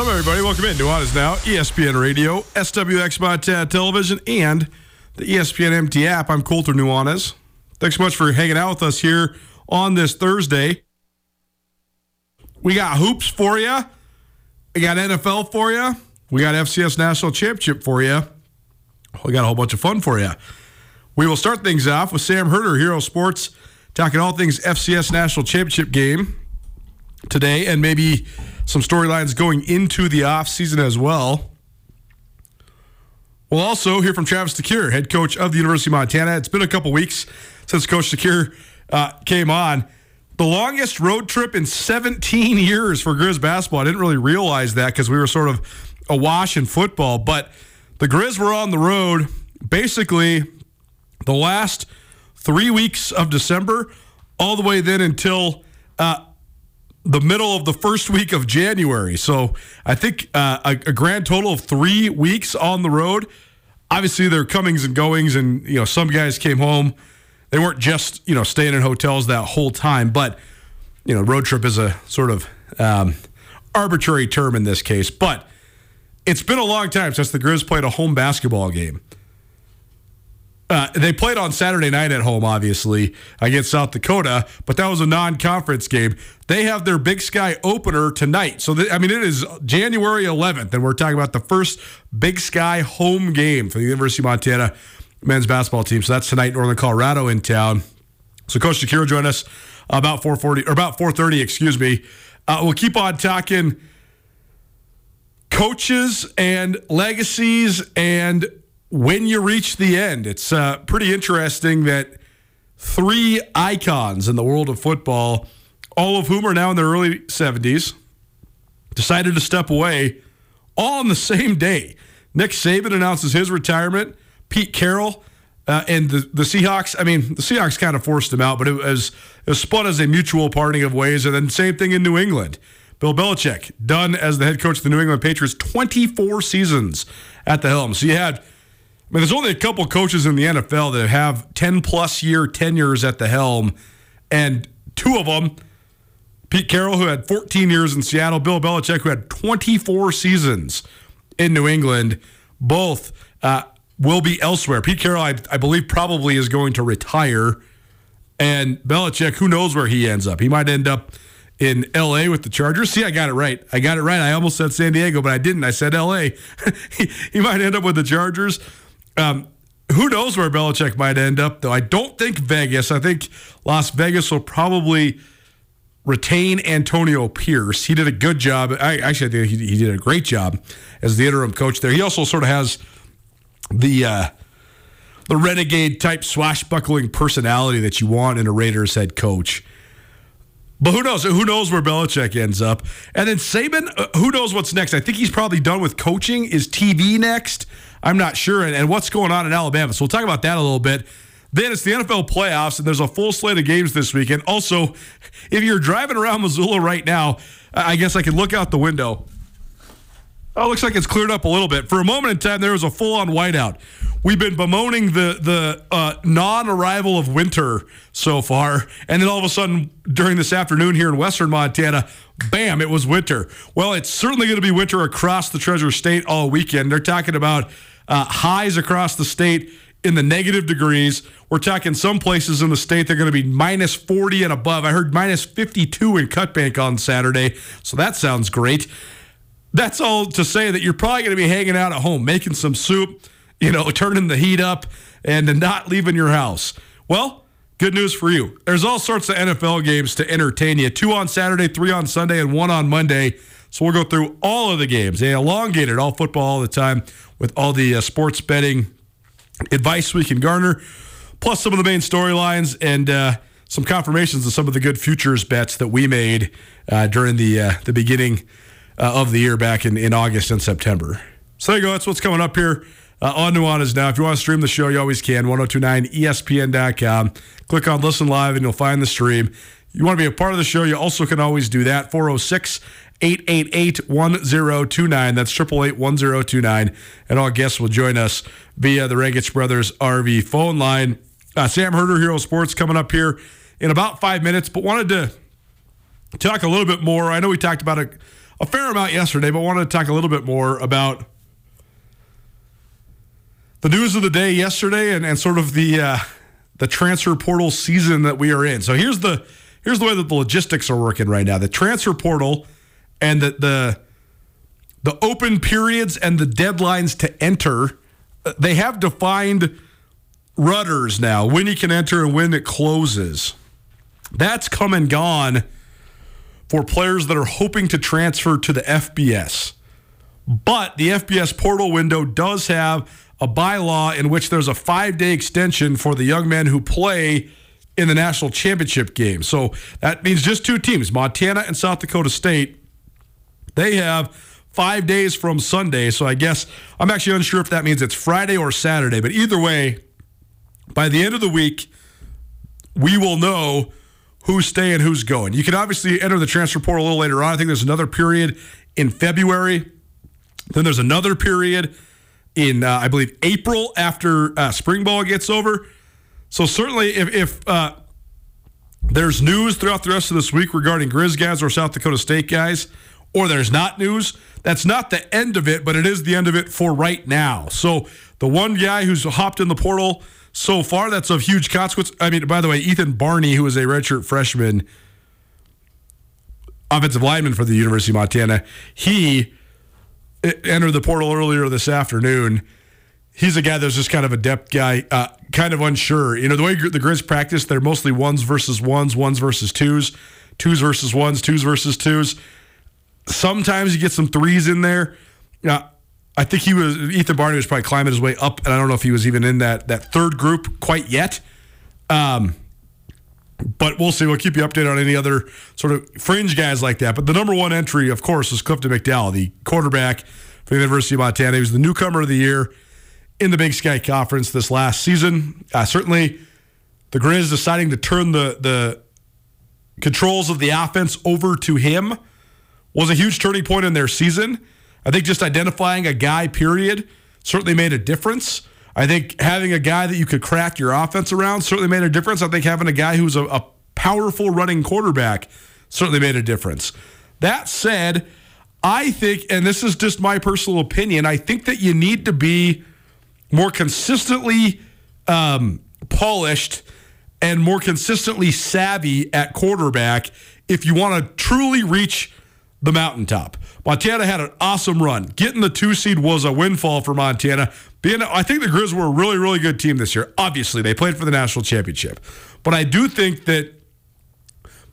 What's up, everybody? Welcome in. Nuanez Now, E ESPN Radio, SWX Montana Television, and the ESPN MT app. I'm Colter Nuanez. Thanks so much for hanging out with us here on this Thursday. We got hoops for you. We got NFL for you. We got FCS National Championship for you. We got a whole bunch of fun for you. We will start things off with Sam Herder, Hero Sports, talking all things FCS National Championship game today and maybe some storylines going into the offseason as well. We'll also hear from Travis DeCuire, head coach of the University of Montana. It's been a couple weeks since Coach DeCuire uh, came on. The longest road trip in 17 years for Griz basketball. I didn't really realize that because we were sort of awash in football, but the Griz were on the road basically the last three weeks of December, all the way then until uh, the middle of the first week of January. So I think uh, a, a grand total of three weeks on the road. Obviously, there are comings and goings, and you know some guys came home. They weren't just you know staying in hotels that whole time, but you know road trip is a sort of um, arbitrary term in this case. But it's been a long time since the Griz played a home basketball game. Uh, they played on Saturday night at home, obviously, against South Dakota, but that was a non conference game. They have their Big Sky opener tonight. So, th- I mean, it is January 11th, and we're talking about the first Big Sky home game for the University of Montana men's basketball team. So, that's tonight, Northern Colorado in town. So, Coach DeCuire joined us about 440 or about 430, excuse me. Uh, we'll keep on talking coaches and legacies and when you reach the end. It's uh, pretty interesting that three icons in the world of football, all of whom are now in their early 70s, decided to step away all on the same day. Nick Saban announces his retirement. Pete Carroll uh, and the, the Seahawks. I mean, the Seahawks kind of forced him out, but it was, it was spun as a mutual parting of ways. And then same thing in New England. Bill Belichick, done as the head coach of the New England Patriots, 24 seasons at the helm. So you had, I mean, there's only a couple coaches in the NFL that have 10 plus year tenures at the helm, and two of them, Pete Carroll, who had 14 years in Seattle, Bill Belichick, who had 24 seasons in New England, both uh, will be elsewhere. Pete Carroll, I, I believe, probably is going to retire. And Belichick, who knows where he ends up? He might end up in LA with the Chargers. See, I got it right. I got it right. I almost said San Diego, but I didn't. I said LA. he, he might end up with the Chargers. Um, who knows where Belichick might end up, though? I don't think Vegas. I think Las Vegas will probably retain Antonio Pierce. He did a good job. I actually think he, he did a great job as the interim coach there. He also sort of has the uh, the renegade type swashbuckling personality that you want in a Raiders head coach. But who knows? Who knows where Belichick ends up? And then Saban, uh, who knows what's next? I think he's probably done with coaching. Is TV next? I'm not sure. And, and what's going on in Alabama? So we'll talk about that a little bit. Then it's the NFL playoffs, and there's a full slate of games this weekend. Also, if you're driving around Missoula right now, I guess I can look out the window. Oh, looks like it's cleared up a little bit. For a moment in time, there was a full-on whiteout. We've been bemoaning the the uh, non-arrival of winter so far, and then all of a sudden, during this afternoon here in western Montana, bam, it was winter. Well, it's certainly going to be winter across the Treasure State all weekend. They're talking about uh, highs across the state in the negative degrees. We're talking some places in the state they're going to be minus 40 and above. I heard minus 52 in Cutbank on Saturday, so that sounds great. That's all to say that you're probably going to be hanging out at home, making some soup, you know, turning the heat up, and not leaving your house. Well, good news for you. There's all sorts of NFL games to entertain you. Two on Saturday, three on Sunday, and one on Monday. So we'll go through all of the games. They elongated all football all the time with all the uh, sports betting advice we can garner, plus some of the main storylines and uh, some confirmations of some of the good futures bets that we made uh, during the uh, the beginning uh, of the year back in, in August and September. So there you go. That's what's coming up here uh, on Nuanez Now. If you want to stream the show, you always can. 1029ESPN.com. Click on Listen Live and you'll find the stream. You want to be a part of the show, you also can always do that. 406 888 1029. That's 888 1029. And all guests will join us via the Regich Brothers RV phone line. Uh, Sam Herder, Hero Sports, coming up here in about five minutes, but wanted to talk a little bit more. I know we talked about it a fair amount yesterday, but I wanted to talk a little bit more about the news of the day yesterday and, and sort of the uh, the transfer portal season that we are in. So here's the here's the way that the logistics are working right now. The transfer portal and the the the open periods and the deadlines to enter, uh, they have defined rudders now when you can enter and when it closes. That's come and gone for players that are hoping to transfer to the FBS. But the FBS portal window does have a bylaw in which there's a five day extension for the young men who play in the national championship game. So that means just two teams, Montana and South Dakota State. They have five days from Sunday. So I guess I'm actually unsure if that means it's Friday or Saturday. But either way, by the end of the week, we will know who's staying, who's going. You can obviously enter the transfer portal a little later on. I think there's another period in February. Then there's another period in, uh, I believe, April after uh, spring ball gets over. So certainly, if, if uh, there's news throughout the rest of this week regarding Griz guys or South Dakota State guys, or there's not news, that's not the end of it, but it is the end of it for right now. So the one guy who's hopped in the portal so far that's of huge consequence. I mean, by the way, Ethan Barney, who is a redshirt freshman, offensive lineman for the University of Montana, he entered the portal earlier this afternoon. He's a guy that's just kind of a depth guy, uh, kind of unsure. You know, the way the Griz practice, they're mostly ones versus ones, ones versus twos, twos versus ones, twos versus twos. Sometimes you get some threes in there. Uh, I think he was Ethan Barney was probably climbing his way up, and I don't know if he was even in that that third group quite yet. Um, but we'll see. We'll keep you updated on any other sort of fringe guys like that. But the number one entry, of course, is Clifton McDowell, the quarterback for the University of Montana. He was the newcomer of the year in the Big Sky Conference this last season. Uh, certainly, the Griz deciding to turn the the controls of the offense over to him was a huge turning point in their season. I think just identifying a guy, period, certainly made a difference. I think having a guy that you could craft your offense around certainly made a difference. I think having a guy who's a, a powerful running quarterback certainly made a difference. That said, I think, and this is just my personal opinion, I think that you need to be more consistently um, polished and more consistently savvy at quarterback if you want to truly reach the mountaintop. Montana had an awesome run. Getting the two seed was a windfall for Montana, being, I think the Griz were a really, really good team this year. Obviously, they played for the national championship, but I do think that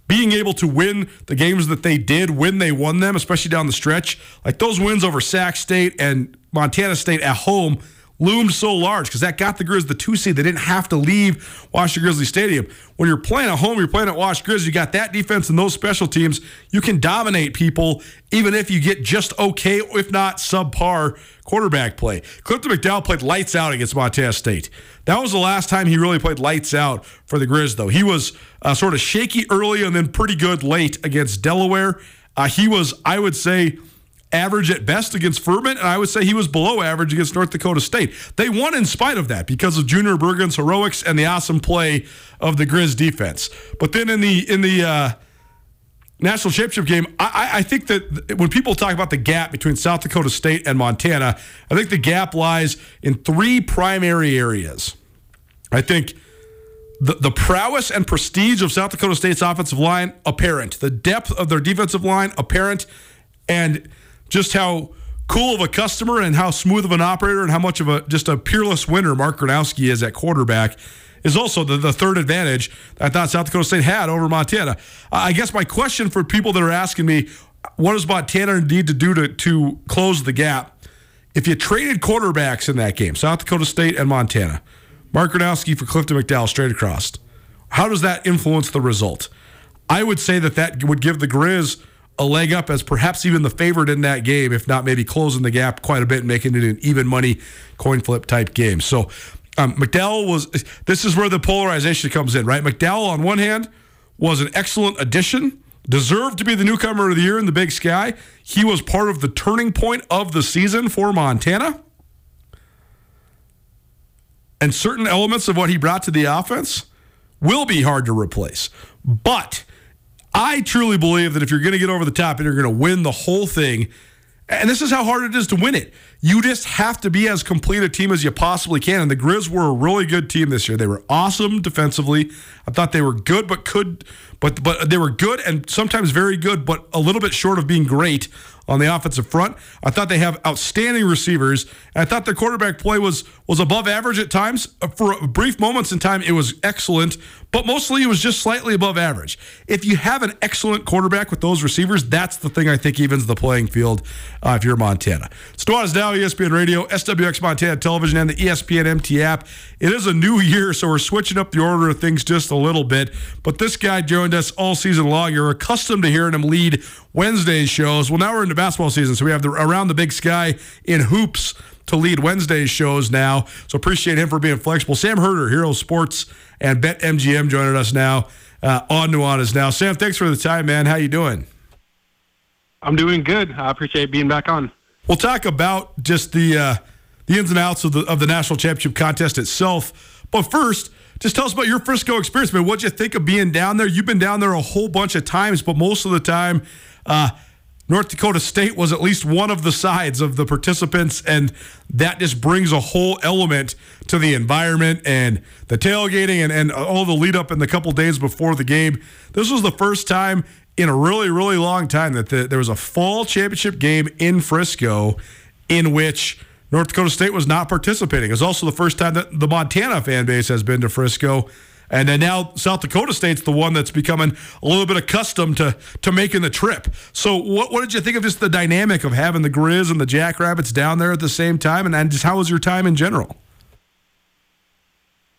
being able to win the games that they did when they won them, especially down the stretch, like those wins over Sac State and Montana State at home loomed so large because that got the Griz the two seed. They didn't have to leave Washington Grizzly Stadium. When you're playing at home, you're playing at Wash Griz, you got that defense and those special teams. You can dominate people even if you get just okay, if not subpar quarterback play. Clifton McDowell played lights out against Montana State. That was the last time he really played lights out for the Griz, though. He was uh, sort of shaky early and then pretty good late against Delaware. Uh, he was, I would say, average at best against Furman, and I would say he was below average against North Dakota State. They won in spite of that because of Junior Bergen's heroics and the awesome play of the Griz defense. But then in the in the uh, national championship game, I, I, think that when people talk about the gap between South Dakota State and Montana, I think the gap lies in three primary areas. I think. The, the prowess and prestige of South Dakota State's offensive line apparent. The depth of their defensive line apparent, and just how cool of a customer and how smooth of an operator and how much of a just a peerless winner Mark Gronowski is at quarterback is also the, the third advantage I thought South Dakota State had over Montana. I guess my question for people that are asking me, what does Montana need to do to, to close the gap? If you traded quarterbacks in that game, South Dakota State and Montana, Mark Gronowski for Clifton McDowell straight across, how does that influence the result? I would say that that would give the Griz – a leg up as perhaps even the favorite in that game, if not maybe closing the gap quite a bit and making it an even money coin flip type game. So um, McDowell was, this is where the polarization comes in, right? McDowell, on one hand, was an excellent addition, deserved to be the newcomer of the year in the big sky. He was part of the turning point of the season for Montana. And certain elements of what he brought to the offense will be hard to replace. But I truly believe that if you're going to get over the top and you're going to win the whole thing, and this is how hard it is to win it. You just have to be as complete a team as you possibly can. And the Griz were a really good team this year. They were awesome defensively. I thought they were good, but could, but but they were good and sometimes very good, but a little bit short of being great on the offensive front. I thought they have outstanding receivers. I thought the quarterback play was was above average at times. Uh, for brief moments in time, it was excellent, but mostly it was just slightly above average. If you have an excellent quarterback with those receivers, that's the thing I think evens the playing field uh, if you're Montana. Nuanez Now, ESPN Radio, SWX Montana Television, and the ESPN MT app. It is a new year, so we're switching up the order of things just a little bit. But this guy joined us all season long. You're accustomed to hearing him lead Wednesday shows. Well, now we're into basketball season, so we have the Around the Big Sky in hoops to lead Wednesday's shows now. So appreciate him for being flexible. Sam Herder, Hero Sports and Bet MGM joining us now uh, on Nuanez Now. Sam, thanks for the time, man. How you doing? I'm doing good. I appreciate being back on. We'll talk about just the uh, the ins and outs of the of the national championship contest itself. But first, just tell us about your Frisco experience, man. What'd you think of being down there? You've been down there a whole bunch of times, but most of the time, uh, North Dakota State was at least one of the sides of the participants, and that just brings a whole element to the environment and the tailgating and, and all the lead up in the couple days before the game. This was the first time in a really, really long time that the, there was a fall championship game in Frisco in which North Dakota State was not participating. It was also the first time that the Montana fan base has been to Frisco. And then now South Dakota State's the one that's becoming a little bit accustomed to to making the trip. So what what did you think of just the dynamic of having the Griz and the Jackrabbits down there at the same time, and, and just how was your time in general?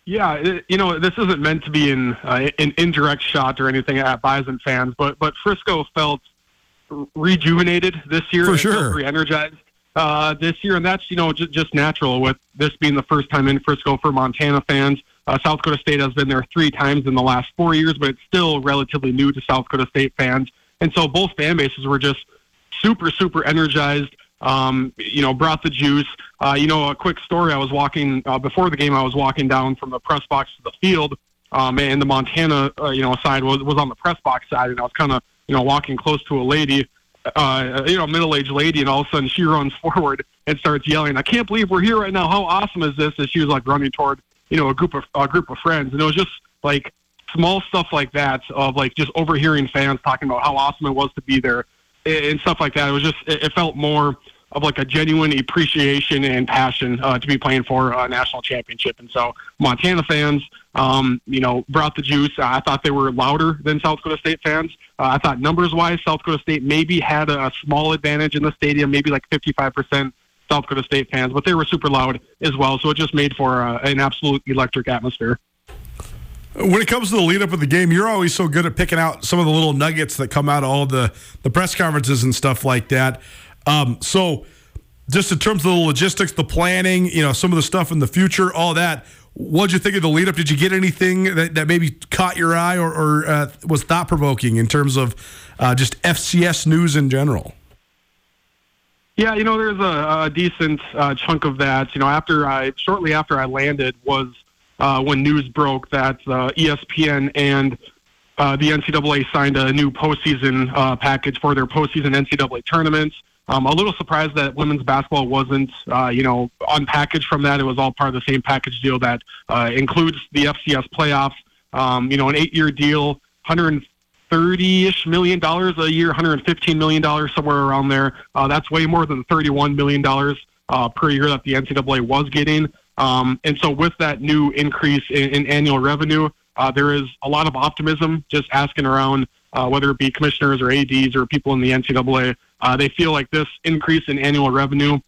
Yeah, it, you know this isn't meant to be in uh, an indirect shot or anything at Bison fans, but but Frisco felt rejuvenated this year. For sure, re-energized uh, this year, and that's you know just, just natural with this being the first time in Frisco for Montana fans. Uh, South Dakota State has been there three times in the last four years, but it's still relatively new to South Dakota State fans. And so both fan bases were just super, super energized. Um, you know, brought the juice. Uh, you know, a quick story. I was walking uh, before the game. I was walking down from the press box to the field, um, and the Montana, uh, you know, side was was on the press box side, and I was kind of, you know, walking close to a lady, uh, you know, middle aged lady, and all of a sudden she runs forward and starts yelling, "I can't believe we're here right now! How awesome is this?" And she was like running toward you know a group of a group of friends, and it was just like small stuff like that of like just overhearing fans talking about how awesome it was to be there and stuff like that. It was just it, felt more of like a genuine appreciation and passion uh, to be playing for a national championship. And so Montana fans, um, you know, brought the juice. I thought they were louder than South Dakota State fans. Uh, I thought numbers wise, South Dakota State maybe had a, small advantage in the stadium, maybe like 55% South Dakota State fans, but they were super loud as well. So it just made for uh, an absolute electric atmosphere. When it comes to the lead up of the game, you're always so good at picking out some of the little nuggets that come out of all the, the press conferences and stuff like that. Um, so, just in terms of the logistics, the planning, you know, some of the stuff in the future, all that. What'd you think of the lead up? Did you get anything that, that maybe caught your eye or, or uh, was thought provoking in terms of uh, just FCS news in general? Yeah, you know, there's a, a decent uh, chunk of that. You know, after I shortly after I landed was uh, when news broke that uh, ESPN and uh, the NCAA signed a new postseason package for their postseason NCAA tournaments. Um, a little surprised that women's basketball wasn't, uh, you know, unpackaged from that. It was all part of the same package deal that uh, includes the FCS playoffs. Um, you know, an eight-year deal, 130-ish million dollars a year, 115 million dollars somewhere around there. Uh, that's way more than 31 million dollars uh, per year that the NCAA was getting. Um, and so, with that new increase in, in annual revenue, uh, there is a lot of optimism. Just asking around, uh, whether it be commissioners or ads or people in the NCAA uh, they feel like this increase in annual revenue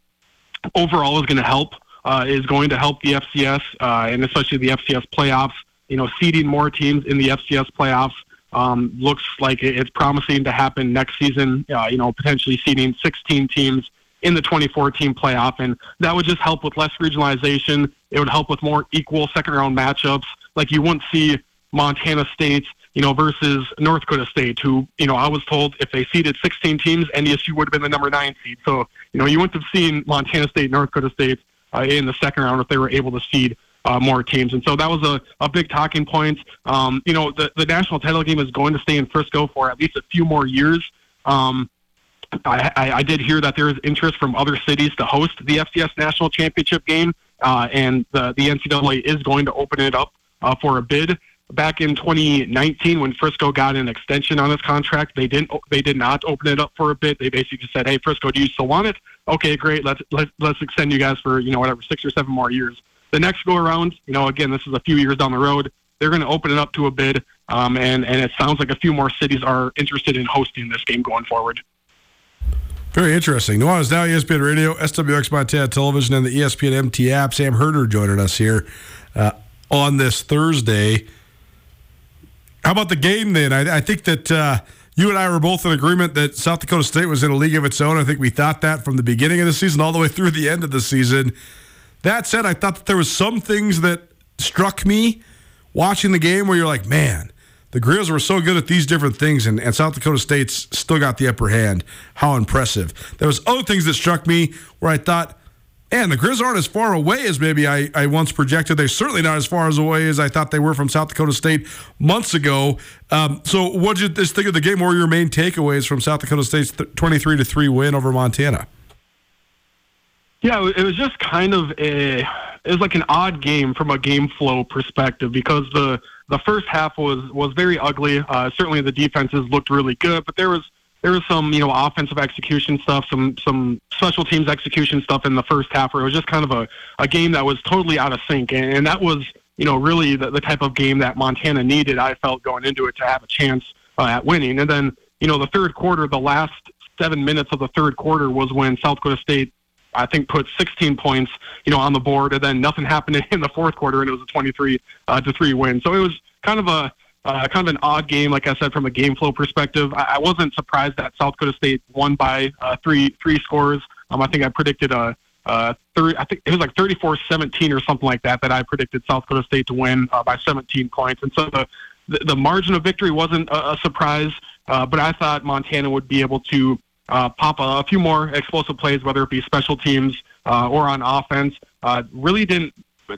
overall is going to help, uh, is going to help the FCS uh, and especially the FCS playoffs. You know, seeding more teams in the FCS playoffs um, looks like it's promising to happen next season. Uh, you know, potentially seeding 16 teams in the 2014 playoff, and that would just help with less regionalization. It would help with more equal second round matchups. Like you wouldn't see Montana State you know, versus North Dakota State, who, you know, I was told if they seeded 16 teams, NDSU would have been the number nine seed. So, you know, you wouldn't have seen Montana State, North Dakota State uh, in the second round if they were able to seed uh, more teams. And so that was a, a big talking point. Um, you know, the, the national title game is going to stay in Frisco for at least a few more years. Um, I, I, I did hear that there is interest from other cities to host the FCS national championship game, uh, and the, the NCAA is going to open it up uh, for a bid back in 2019 when Frisco got an extension on his contract. They didn't. They did not open it up for a bit. They basically said, "Hey, Frisco, do you still want it? Okay, great. Let's let's let's extend you guys for you know whatever six or seven more years." The next go around, you know, again, this is a few years down the road. They're going to open it up to a bid, um, and and it sounds like a few more cities are interested in hosting this game going forward. Very interesting. Nuanez Now ESPN Radio, SWX Montana Television, and the ESPN MT app. Sam Herder joining us here uh, on this Thursday. How about the game then? I, I think that uh, you and I were both in agreement that South Dakota State was in a league of its own. I think we thought that from the beginning of the season all the way through the end of the season. That said, I thought that there was some things that struck me watching the game where you're like, man, the Griz were so good at these different things, and, and South Dakota State's still got the upper hand. How impressive! There was other things that struck me where I thought and the Griz aren't as far away as maybe I, I once projected. They're certainly not as far as away as I thought they were from South Dakota State months ago. Um, so, what did you think of the game? What were your main takeaways from South Dakota State's twenty-three to three win over Montana? Yeah, it was just kind of a it was like an odd game from a game flow perspective because the the first half was was very ugly. Uh, certainly, the defenses looked really good, but there was there was some, you know, offensive execution stuff, some some special teams execution stuff in the first half where it was just kind of a, a game that was totally out of sync. And, and that was, you know, really the, the type of game that Montana needed, I felt, going into it to have a chance uh, at winning. And then, you know, the third quarter, the last seven minutes of the third quarter was when South Dakota State I think put 16 points, you know, on the board, and then nothing happened in the fourth quarter, and it was a 23 uh, to three win. So it was kind of a uh, kind of an odd game, like I said, from a game flow perspective. I, I wasn't surprised that South Dakota State won by uh, three three scores. Um, I think I predicted a, a third, I think it was like 34-17 or something like that. That I predicted South Dakota State to win uh, by 17 points, and so the the, the margin of victory wasn't a, a surprise. Uh, but I thought Montana would be able to uh, pop a, a few more explosive plays, whether it be special teams uh, or on offense. Uh, really didn't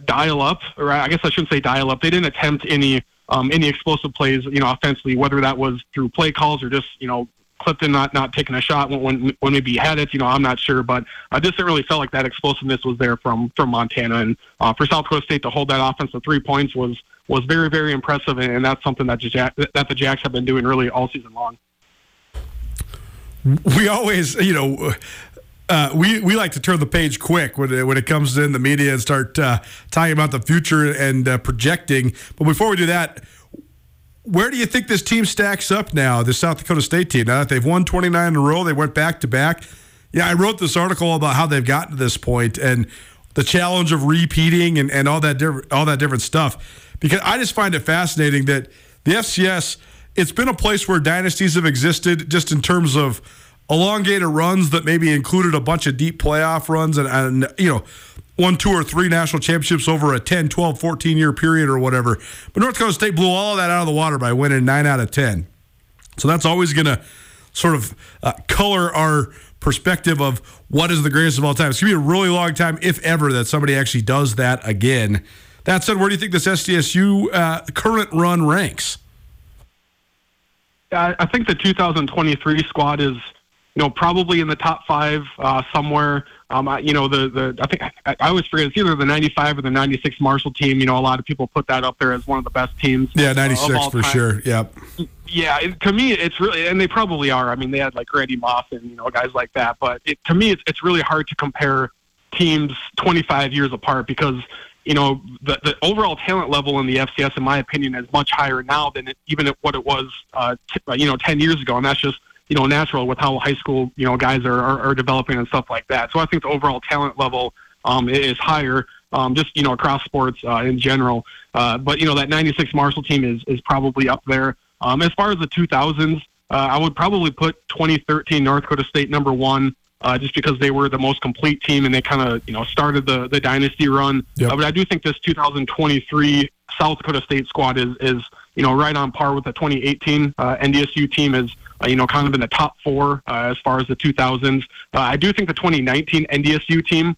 dial up, or I guess I shouldn't say dial up. They didn't attempt any um, any explosive plays, you know, offensively, whether that was through play calls or just, you know, Clifton not not taking a shot when when, when maybe he had it, you know, I'm not sure, but I just didn't really felt like that explosiveness was there from from Montana, and uh, for South Dakota State to hold that offense to three points was was very very impressive, and that's something that Jack, that the Jacks have been doing really all season long. We always, you know uh, we we like to turn the page quick when it, when it comes in the media and start uh, talking about the future and uh, projecting. But before we do that, where do you think this team stacks up now? The South Dakota State team. Now that they've won 29 in a row, they went back to back. Yeah, I wrote this article about how they've gotten to this point and the challenge of repeating and, and all that different all that different stuff. Because I just find it fascinating that the FCS it's been a place where dynasties have existed just in terms of elongated runs that maybe included a bunch of deep playoff runs and, and you know one, two, or three national championships over a 10, 12, 14 year period or whatever. But North Dakota State blew all of that out of the water by winning nine out of 10. So that's always going to sort of uh, color our perspective of what is the greatest of all time. It's going to be a really long time, if ever, that somebody actually does that again. That said, where do you think this SDSU uh, current run ranks? I think the 2023 squad is you know, probably in the top five uh, somewhere. Um, I, you know, the the I think I, I always forget it's either the '95 or the '96 Marshall team. You know, a lot of people put that up there as one of the best teams. Yeah, '96 uh, for time. sure. Yep. Yeah, it, to me, it's really, and they probably are. I mean, they had like Randy Moss and you know guys like that. But it, to me, it's it's really hard to compare teams 25 years apart because you know the the overall talent level in the FCS, in my opinion, is much higher now than it, even what it was, uh, t- you know, 10 years ago, and that's just you know, natural with how high school, you know, guys are, are, are developing and stuff like that. So I think the overall talent level um, is higher, um, just, you know, across sports uh, in general. Uh, but, you know, that 96 Marshall team is, is probably up there. Um, as far as the 2000s, uh, I would probably put 2013 North Dakota State number one. Uh, just because they were the most complete team and they kind of you know started the the dynasty run. Yep. Uh, but I do think this 2023 South Dakota State squad is is you know right on par with the 2018 uh, NDSU team. Is uh, you know, kind of in the top four uh, as far as the 2000s. Uh, I do think the 2019 NDSU team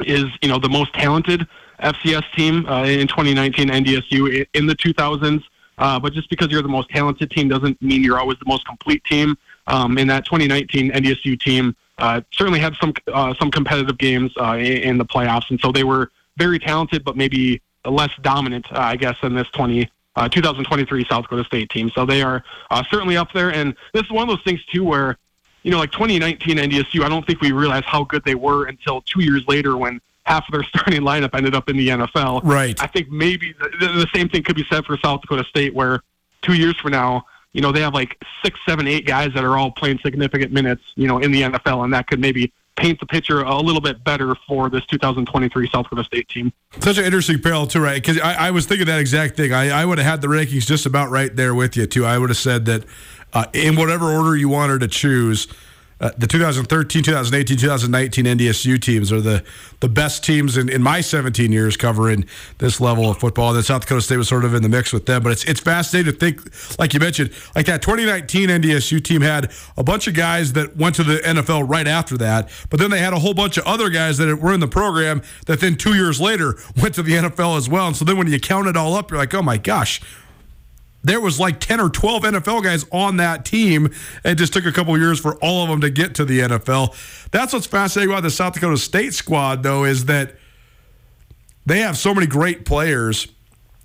is, you know, the most talented FCS team uh, in 2019 NDSU in the 2000s. Uh, but just because you're the most talented team doesn't mean you're always the most complete team. Um, and that 2019 NDSU team uh, certainly had some uh, some competitive games uh, in, the playoffs, and so they were very talented, but maybe less dominant, uh, I guess, than this 20 uh, 2023 South Dakota State team. So they are uh, certainly up there. And this is one of those things, too, where, you know, like 2019 NDSU, I don't think we realized how good they were until two years later when half of their starting lineup ended up in the NFL. Right. I think maybe the, the same thing could be said for South Dakota State, where two years from now, you know, they have like six, seven, eight guys that are all playing significant minutes, you know, in the NFL, and that could maybe paint the picture a little bit better for this 2023 South Dakota State team. Such an interesting parallel, too, right? Because I, I, was thinking that exact thing. I, I would have had the rankings just about right there with you, too. I would have said that uh, in whatever order you wanted to choose, uh, the 2013, 2018, 2019 NDSU teams are the, the best teams in, in my 17 years covering this level of football. And South Dakota State was sort of in the mix with them. But it's it's fascinating to think, like you mentioned, like that 2019 NDSU team had a bunch of guys that went to the NFL right after that. But then they had a whole bunch of other guys that were in the program that then two years later went to the NFL as well. And so then when you count it all up, you're like, oh my gosh, there was like 10 or 12 NFL guys on that team. It just took a couple years for all of them to get to the NFL. That's what's fascinating about the South Dakota State squad, though, is that they have so many great players,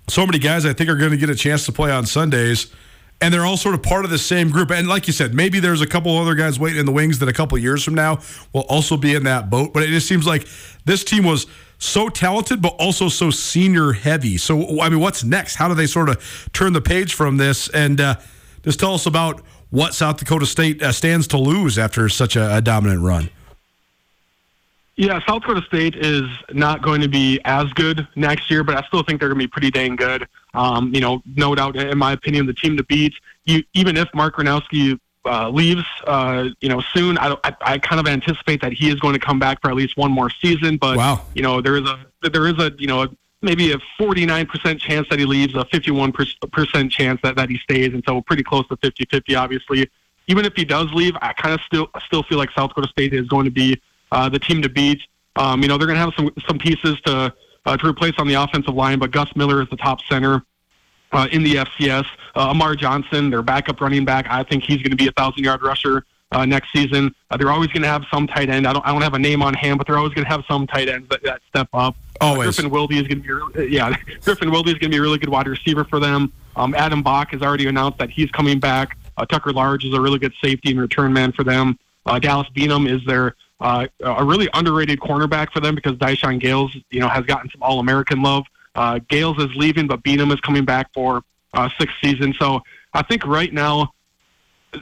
so many guys I think are going to get a chance to play on Sundays. And they're all sort of part of the same group. And like you said, maybe there's a couple other guys waiting in the wings that a couple years from now will also be in that boat. But it just seems like this team was so talented, but also so senior heavy. So, I mean, what's next? How do they sort of turn the page from this? And uh, just tell us about what South Dakota State uh, stands to lose after such a, a dominant run. Yeah, South Dakota State is not going to be as good next year, but I still think they're going to be pretty dang good. Um, you know, no doubt, in my opinion, the team to beat. You, even if Mark Gronowski uh, leaves, uh, you know, soon. I, I, I kind of anticipate that he is going to come back for at least one more season. But wow. you know, there is a there is a you know a, maybe a 49% chance that he leaves, a 51% chance that, that he stays, and so pretty close to 50-50, obviously. Even if he does leave, I kind of still still feel like South Dakota State is going to be uh, the team to beat. Um, you know, they're going to have some some pieces to uh, to replace on the offensive line, but Gus Miller is the top center uh, in the FCS. Uh, Amar Johnson, their backup running back, I think he's going to be a thousand yard rusher uh, next season. Uh, they're always going to have some tight end. I don't, I don't have a name on hand, but they're always going to have some tight ends that, that step up. Uh, always. Griffin Wilde is going to be, yeah, Griffin Wilde is going to be a really good wide receiver for them. Um, Adam Bock has already announced that he's coming back. Uh, Tucker Large is a really good safety and return man for them. Dalys Beanum is their uh, a really underrated cornerback for them because Dyshawn Gales, you know, has gotten some All American love. Uh, Gales is leaving, but Beanum is coming back for uh, sixth season. So I think right now,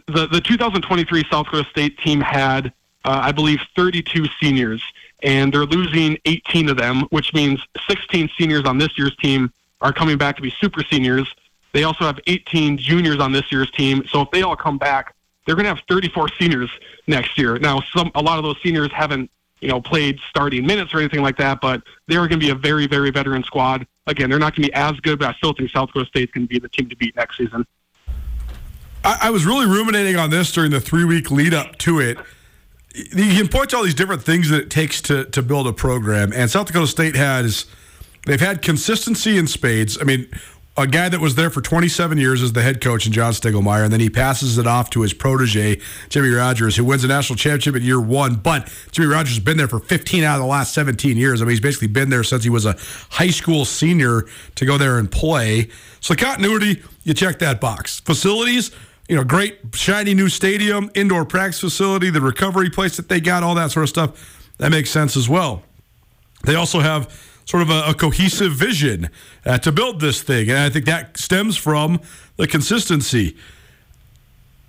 the the 2023 South Dakota State team had, uh, I believe, 32 seniors, and they're losing 18 of them, which means 16 seniors on this year's team are coming back to be super seniors. They also have 18 juniors on this year's team. So if they all come back, they're going to have 34 seniors next year. Now, some a lot of those seniors haven't you know played starting minutes or anything like that, but they're going to be a very very veteran squad. Again, they're not going to be as good, but I still think South Dakota State's going to be the team to beat next season. I, I was really ruminating on this during the three week lead up to it. You can point to all these different things that it takes to to build a program, and South Dakota State has they've had consistency in spades. I mean, a guy that was there for 27 years as the head coach in John Stiegelmeier, and then he passes it off to his protege, Jimmy Rogers, who wins a national championship in year one. But Jimmy Rogers has been there for 15 out of the last 17 years. I mean, he's basically been there since he was a high school senior to go there and play. So continuity, you check that box. Facilities, you know, great shiny new stadium, indoor practice facility, the recovery place that they got, all that sort of stuff. That makes sense as well. They also have sort of a, a cohesive vision uh, to build this thing. And I think that stems from the consistency.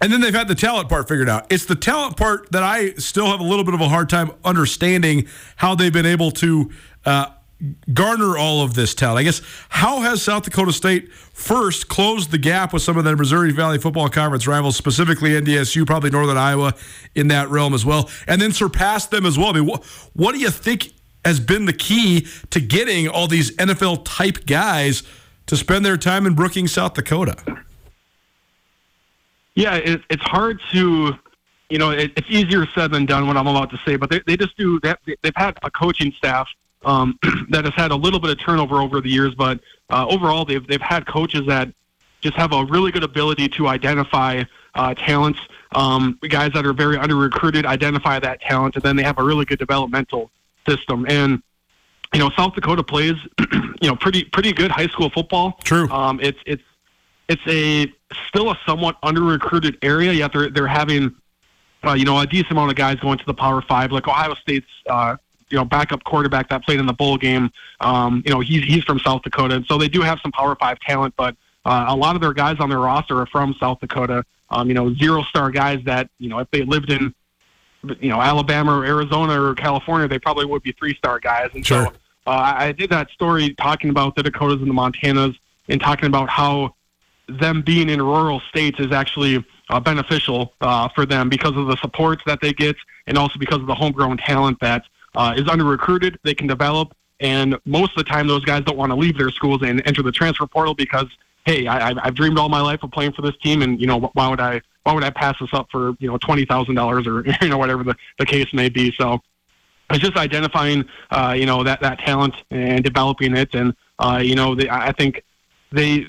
And then they've had the talent part figured out. It's the talent part that I still have a little bit of a hard time understanding how they've been able to uh, garner all of this talent. I guess how has South Dakota State first closed the gap with some of the Missouri Valley Football Conference rivals, specifically NDSU, probably Northern Iowa in that realm as well, and then surpassed them as well? I mean, what do you think has been the key to getting all these NFL type guys to spend their time in Brookings, South Dakota? Yeah, it, it's hard to, you know, it, it's easier said than done what I'm about to say, but they, they just do that. They've had a coaching staff um, that has had a little bit of turnover over the years, but uh, overall they've, they've had coaches that just have a really good ability to identify uh, talents, um, guys that are very under recruited, identify that talent, and then they have a really good developmental system. And you know, South Dakota plays, you know, pretty pretty good high school football. True. Um, it's it's it's a still a somewhat under recruited area. Yet they're they're having, uh, you know, a decent amount of guys going to the Power Five. Like Ohio State's, uh, you know, backup quarterback that played in the bowl game. Um, you know, he's he's from South Dakota, and so they do have some Power Five talent. But uh, a lot of their guys on their roster are from South Dakota. Um, you know, zero star guys that you know if they lived in you know Alabama or Arizona or California, they probably would be three star guys. And sure. so uh, I did that story talking about the Dakotas and the Montanas and talking about how them being in rural states is actually uh, beneficial uh, for them because of the supports that they get and also because of the homegrown talent that uh, is under recruited. They can develop. And most of the time, those guys don't want to leave their schools and enter the transfer portal because, hey, I, I've dreamed all my life of playing for this team, and you know why would I why would I pass this up for you know twenty thousand dollars or you know whatever the, the case may be? So it's just identifying uh, you know that that talent and developing it, and uh, you know they, I think they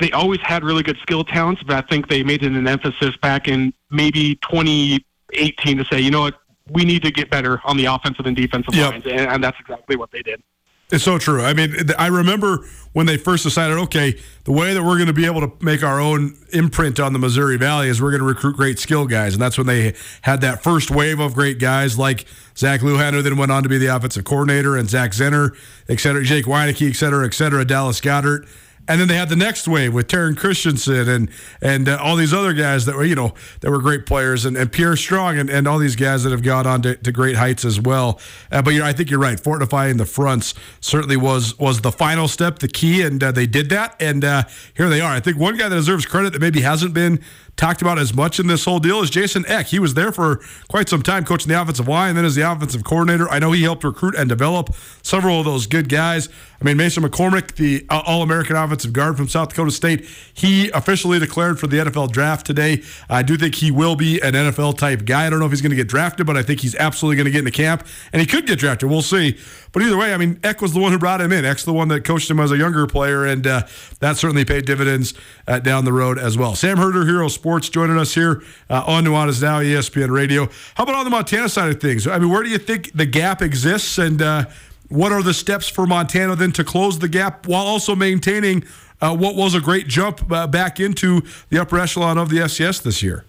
they always had really good skill talents, but I think they made it an emphasis back in maybe 2018 to say, you know what, we need to get better on the offensive and defensive Yep. lines, and, and that's exactly what they did. It's so true. I mean, I remember when they first decided, okay, the way that we're going to be able to make our own imprint on the Missouri Valley is we're going to recruit great skill guys, and that's when they had that first wave of great guys like Zach Lujan, then went on to be the offensive coordinator, and Zach Zenner, et cetera, Jake Wieneke, et cetera, et cetera, Dallas Goedert. And then they had the next wave with Taryn Christensen and and uh, all these other guys that were you know that were great players and, and Pierre Strong and, and all these guys that have gone on to, to great heights as well. Uh, but you know I think you're right. Fortifying the fronts certainly was was the final step, the key, and uh, they did that. And uh, here they are. I think one guy that deserves credit that maybe hasn't been talked about as much in this whole deal is Jason Eck. He was there for quite some time coaching the offensive line, and then as the offensive coordinator. I know he helped recruit and develop several of those good guys. I mean, Mason McCormick, the All American offensive guard from South Dakota State, he officially declared for the NFL draft today. I do think he will be an NFL type guy. I don't know if he's going to get drafted, but I think he's absolutely going to get into camp, and he could get drafted. We'll see. But either way, I mean, Eck was the one who brought him in. Eck's the one that coached him as a younger player, and uh, that certainly paid dividends uh, down the road as well. Sam Herder, Hero Sports, joining us here uh, on Nuanez Now, ESPN Radio. How about on the Montana side of things? I mean, where do you think the gap exists, and uh, what are the steps for Montana then to close the gap while also maintaining uh, what was a great jump uh, back into the upper echelon of the FCS this year?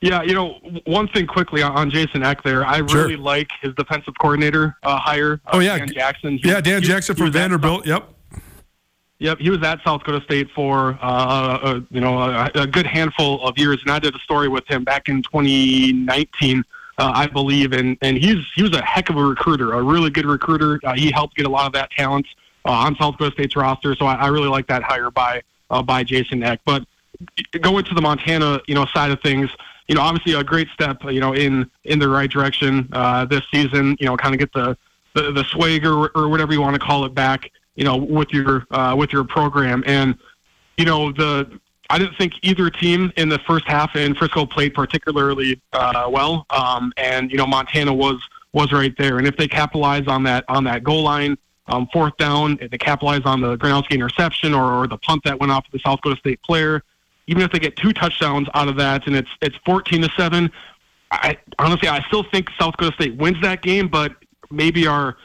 Yeah, you know, one thing quickly on Jason Eck there, I Sure. really like his defensive coordinator uh, hire. uh, Oh, yeah. Dan Jackson. He- Yeah, Dan he- Jackson he from at Vanderbilt. Yep. Yep, he was at South Dakota State for uh, uh, you know a, a good handful of years, and I did a story with him back in 2019, uh, I believe, and and he's he was a heck of a recruiter, a really good recruiter. Uh, he helped get a lot of that talent uh, on South Dakota State's roster, so I, I really like that hire by uh, by Jason Eck. But going to the Montana you know side of things, you know obviously a great step you know in in the right direction uh, this season. You know, kind of get the the, the swagger or whatever you want to call it back you know, with your uh, with your program. And you know, the I didn't think either team in the first half in Frisco played particularly uh, well. Um, and you know, Montana was was right there. And if they capitalize on that on that goal line, um, fourth down, if they capitalize on the Gronowski interception or, or the punt that went off the South Dakota State player, even if they get two touchdowns out of that, and it's it's fourteen to seven. I honestly, I still think South Dakota State wins that game, but maybe our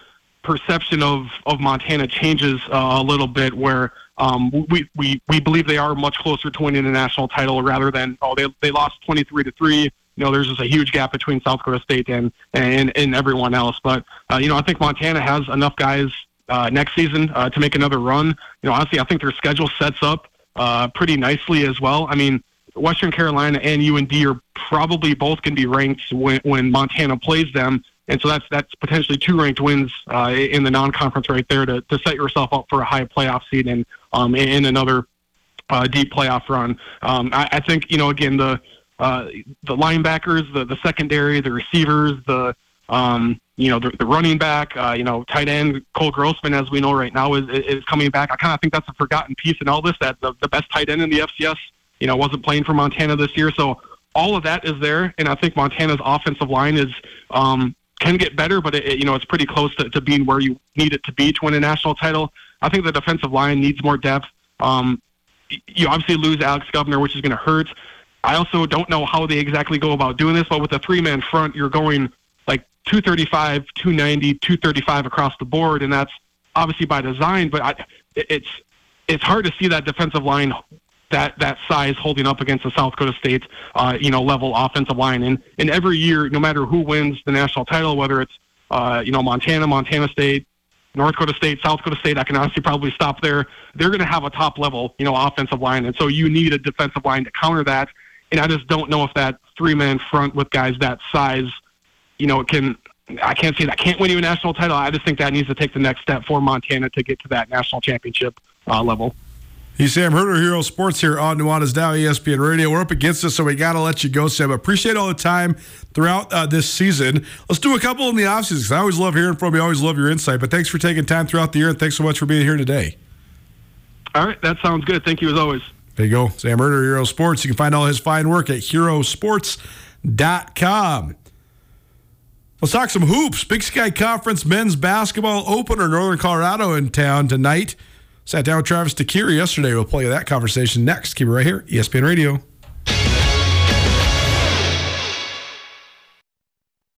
perception of, of Montana changes uh, a little bit where um, we, we, we believe they are much closer to winning the national title rather than, oh, they, they lost 23 to 3. You know, there's just a huge gap between South Dakota State and, and, and everyone else. But, uh, you know, I think Montana has enough guys uh, next season uh, to make another run. You know, honestly, I think their schedule sets up uh, pretty nicely as well. I mean, Western Carolina and UND are probably both going to be ranked when, when Montana plays them. And so that's that's potentially two ranked wins uh, in the non-conference right there to, to set yourself up for a high playoff seed and um, in another uh, deep playoff run. Um, I, I think you know again the uh, the linebackers, the the secondary, the receivers, the um, you know the, the running back, uh, you know tight end Cole Grossman, as we know right now, is is coming back. I kind of think that's a forgotten piece in all this. That the, the best tight end in the FCS, you know, wasn't playing for Montana this year, so all of that is there, and I think Montana's offensive line is um, can get better, but it, you know it's pretty close to, to being where you need it to be to win a national title. I think the defensive line needs more depth. Um, you obviously lose Alex Gubner, which is going to hurt. I also don't know how they exactly go about doing this, but with a three-man front, you're going like 235, 290, 235 across the board, and that's obviously by design. But I, it's it's hard to see that defensive line that that size holding up against the South Dakota State, uh, you know, level offensive line. And and every year, no matter who wins the national title, whether it's uh, you know Montana, Montana State, North Dakota State, South Dakota State, I can honestly probably stop there. They're going to have a top level, you know, offensive line, and so you need a defensive line to counter that. And I just don't know if that three man front with guys that size, you know, can. I can't say that can't win you a national title. I just think that needs to take the next step for Montana to get to that national championship uh, level. He's Sam Herder, Hero Sports here on Nuanez Now, ESPN Radio. We're up against us, so we got to let you go, Sam. Appreciate all the time throughout uh, this season. Let's do a couple in the offseason because I always love hearing from you. I always love your insight. But thanks for taking time throughout the year, and thanks so much for being here today. All right, that sounds good. Thank you as always. There you go. Sam Herder, Hero Sports. You can find all his fine work at herosports.com. Let's talk some hoops. Big Sky Conference men's basketball opener, Northern Colorado in town tonight. Sat down with Travis DeCuire yesterday. We'll play that conversation next. Keep it right here, ESPN Radio.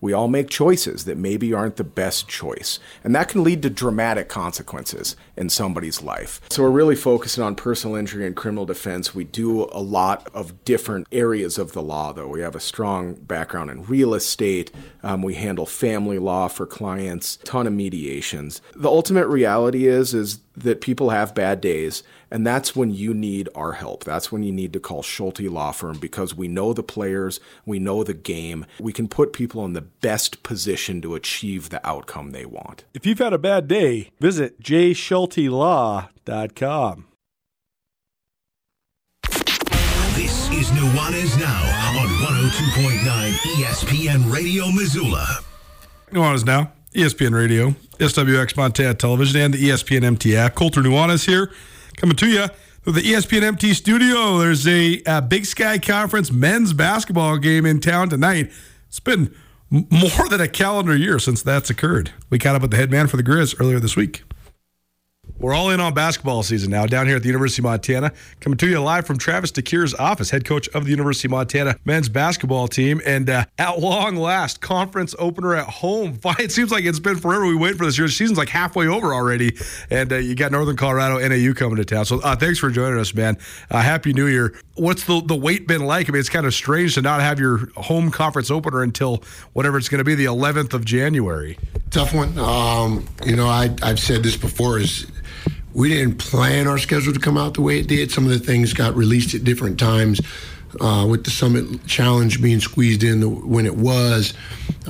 We all make choices that maybe aren't the best choice, and that can lead to dramatic consequences in somebody's life. So we're really focusing on personal injury and criminal defense. We do a lot of different areas of the law, though. We have a strong background in real estate. Um, we handle family law for clients, ton of mediations. The ultimate reality is is that people have bad days, and that's when you need our help. That's when you need to call Schulte Law Firm because we know the players, we know the game. We can put people in the best position to achieve the outcome they want. If you've had a bad day, visit jschultelaw.com. This is Nuanez Now on 102.9 ESPN Radio Missoula. Nuanez Now, ESPN Radio, SWX Montana Television, and the ESPN MT app. Colter Nuanez here, coming to you. Through the ESPN MT studio, there's a, a Big Sky Conference men's basketball game in town tonight. It's been more than a calendar year since that's occurred. We caught up with the head man for the Griz earlier this week. We're all in on basketball season now down here at the University of Montana. Coming to you live from Travis DeCuire's office, head coach of the University of Montana men's basketball team. And uh, at long last, conference opener at home. It seems like it's been forever we wait for this year. The season's like halfway over already. And uh, you got Northern Colorado NAU coming to town. So uh, thanks for joining us, man. Uh, Happy New Year. What's the, the wait been like? I mean, it's kind of strange to not have your home conference opener until whatever it's going to be, the 11th of January. Tough one. Um, you know, I, I've said this before is we didn't plan our schedule to come out the way it did. Some of the things got released at different times. Uh, with the Summit Challenge being squeezed in the, when it was,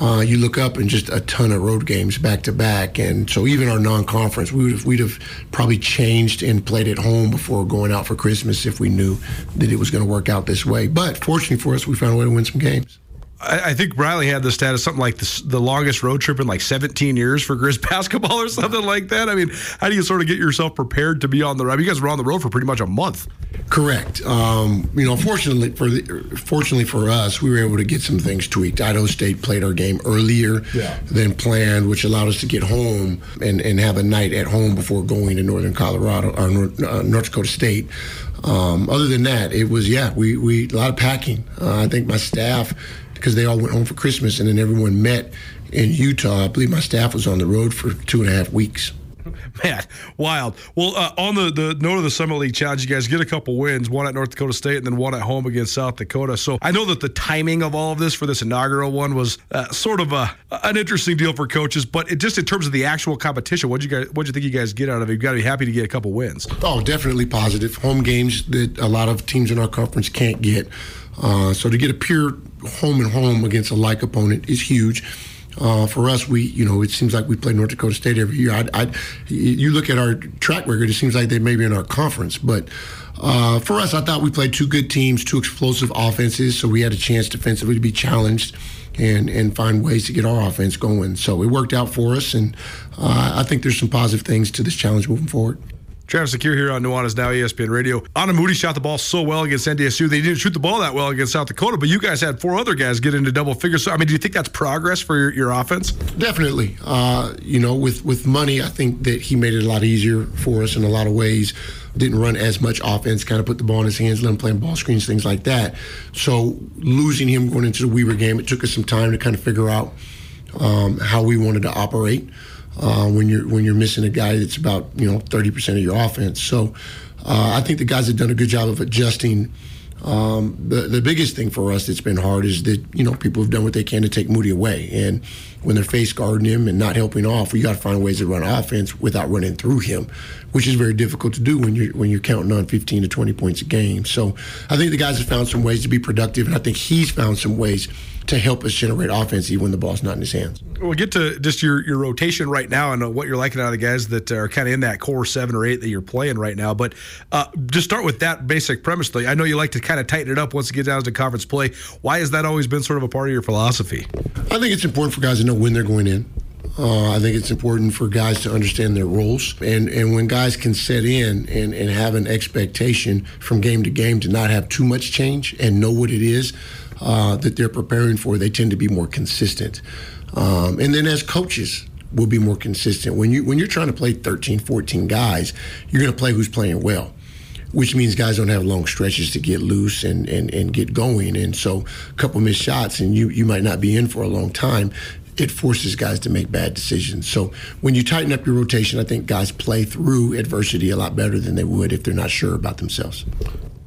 uh, you look up and just a ton of road games back to back, and so even our non-conference, we would have, we'd have probably changed and played at home before going out for Christmas if we knew that it was going to work out this way. But fortunately for us, we found a way to win some games. I, think Riley had the status something like this, the longest road trip in like 17 years for Griz basketball or something like that. I mean, how do you sort of get yourself prepared to be on the road? You guys were on the road for pretty much a month. Correct. Um, you know, fortunately for the, fortunately for us, we were able to get some things tweaked. Idaho State played our game earlier yeah. than planned, which allowed us to get home and, and have a night at home before going to Northern Colorado or North, uh, North Dakota State. Um, other than that, it was yeah, we we a lot of packing. Uh, I think my staff because they all went home for Christmas and then everyone met in Utah. I believe my staff was on the road for two and a half weeks. Man, wild. Well, uh, on the, the note of the Summit League Challenge, you guys get a couple wins, one at North Dakota State and then one at home against South Dakota. So I know that the timing of all of this for this inaugural one was uh, sort of a an interesting deal for coaches, but it, just in terms of the actual competition, what do you guys what do you think you guys get out of it? You've got to be happy to get a couple wins. Oh, definitely positive. Home games that a lot of teams in our conference can't get. Uh, so to get a pure home and home against a like opponent is huge. Uh, for us, we you know it seems like we play North Dakota State every year. I, I, you look at our track record; it seems like they may be in our conference, but. Uh, for us, I thought we played two good teams, two explosive offenses, so we had a chance defensively to be challenged and and find ways to get our offense going. So it worked out for us, and uh, I think there's some positive things to this challenge moving forward. Travis DeCuire here on Nuanez Now ESPN Radio. Aanen Moody shot the ball so well against NDSU. They didn't shoot the ball that well against South Dakota, but you guys had four other guys get into double figures. So, I mean, do you think that's progress for your, your offense? Definitely. Uh, you know, with, with Moody, I think that he made it a lot easier for us in a lot of ways. Didn't run as much offense, kind of put the ball in his hands, let him play ball screens, things like that. So losing him going into the Weber game, it took us some time to kind of figure out um, how we wanted to operate uh, when you're when you're missing a guy that's about you know 30% of your offense. So uh, I think the guys have done a good job of adjusting. Um, the the biggest thing for us that's been hard is that you know people have done what they can to take Moody away, and when they're face guarding him and not helping off, we got to find ways to run offense without running through him, which is very difficult to do when you're when you're counting on 15 to 20 points a game. So I think the guys have found some ways to be productive, and I think he's found some ways to help us generate offense even when the ball's not in his hands. We'll get to just your, your rotation right now and what you're liking out of the guys that are kind of in that core seven or eight that you're playing right now. But uh, just start with that basic premise, though. I know you like to kind of tighten it up once it gets down to conference play. Why has that always been sort of a part of your philosophy? I think it's important for guys to know when they're going in. Uh, I think it's important for guys to understand their roles. And, and when guys can set in and, and have an expectation from game to game to not have too much change and know what it is, uh, that they're preparing for, they tend to be more consistent. Um, and then as coaches, will be more consistent. When you when you're trying to play 13, 14 guys, you're going to play who's playing well, which means guys don't have long stretches to get loose and, and, and get going. And so a couple missed shots and you you might not be in for a long time. It forces guys to make bad decisions. So when you tighten up your rotation, I think guys play through adversity a lot better than they would if they're not sure about themselves.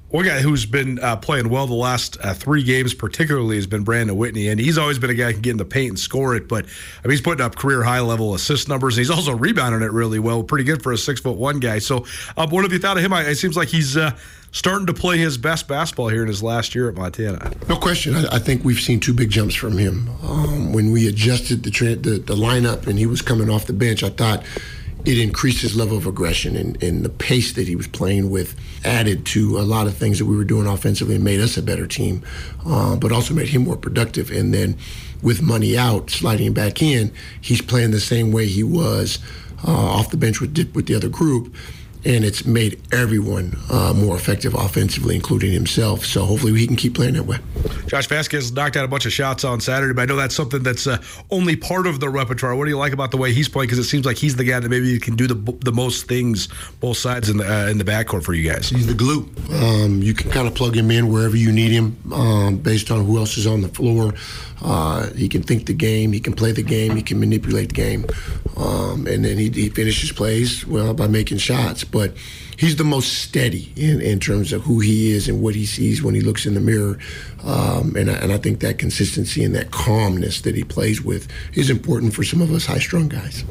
One guy who's been uh, playing well the last uh, three games, particularly, has been Brandon Whitney, and he's always been a guy who can get in the paint and score it. But I mean, he's putting up career high level assist numbers, and he's also rebounding it really well. Pretty good for a six foot one guy. So, uh, what have you thought of him? It seems like he's uh, starting to play his best basketball here in his last year at Montana. No question. I, I think we've seen two big jumps from him. Um, when we adjusted the, tra- the the lineup and he was coming off the bench, I thought it increased his level of aggression and, and, the pace that he was playing with added to a lot of things that we were doing offensively and made us a better team, uh, but also made him more productive. And then with Moody out, sliding back in, he's playing the same way he was uh, off the bench with, with the other group. And it's made everyone uh, more effective offensively, including himself. So hopefully he can keep playing that way. Josh Vazquez knocked out a bunch of shots on Saturday, but I know that's something that's uh, only part of the repertoire. What do you like about the way he's playing? Because it seems like he's the guy that maybe can do the the most things both sides in the uh, in the backcourt for you guys. He's the glue. Um, you can kind of plug him in wherever you need him, um, based on who else is on the floor. Uh, he can think the game, he can play the game, he can manipulate the game, um, and then he, he finishes plays well by making shots but he's the most steady in, in terms of who he is and what he sees when he looks in the mirror. Um, and, I, and I think that consistency and that calmness that he plays with is important for some of us high strung guys.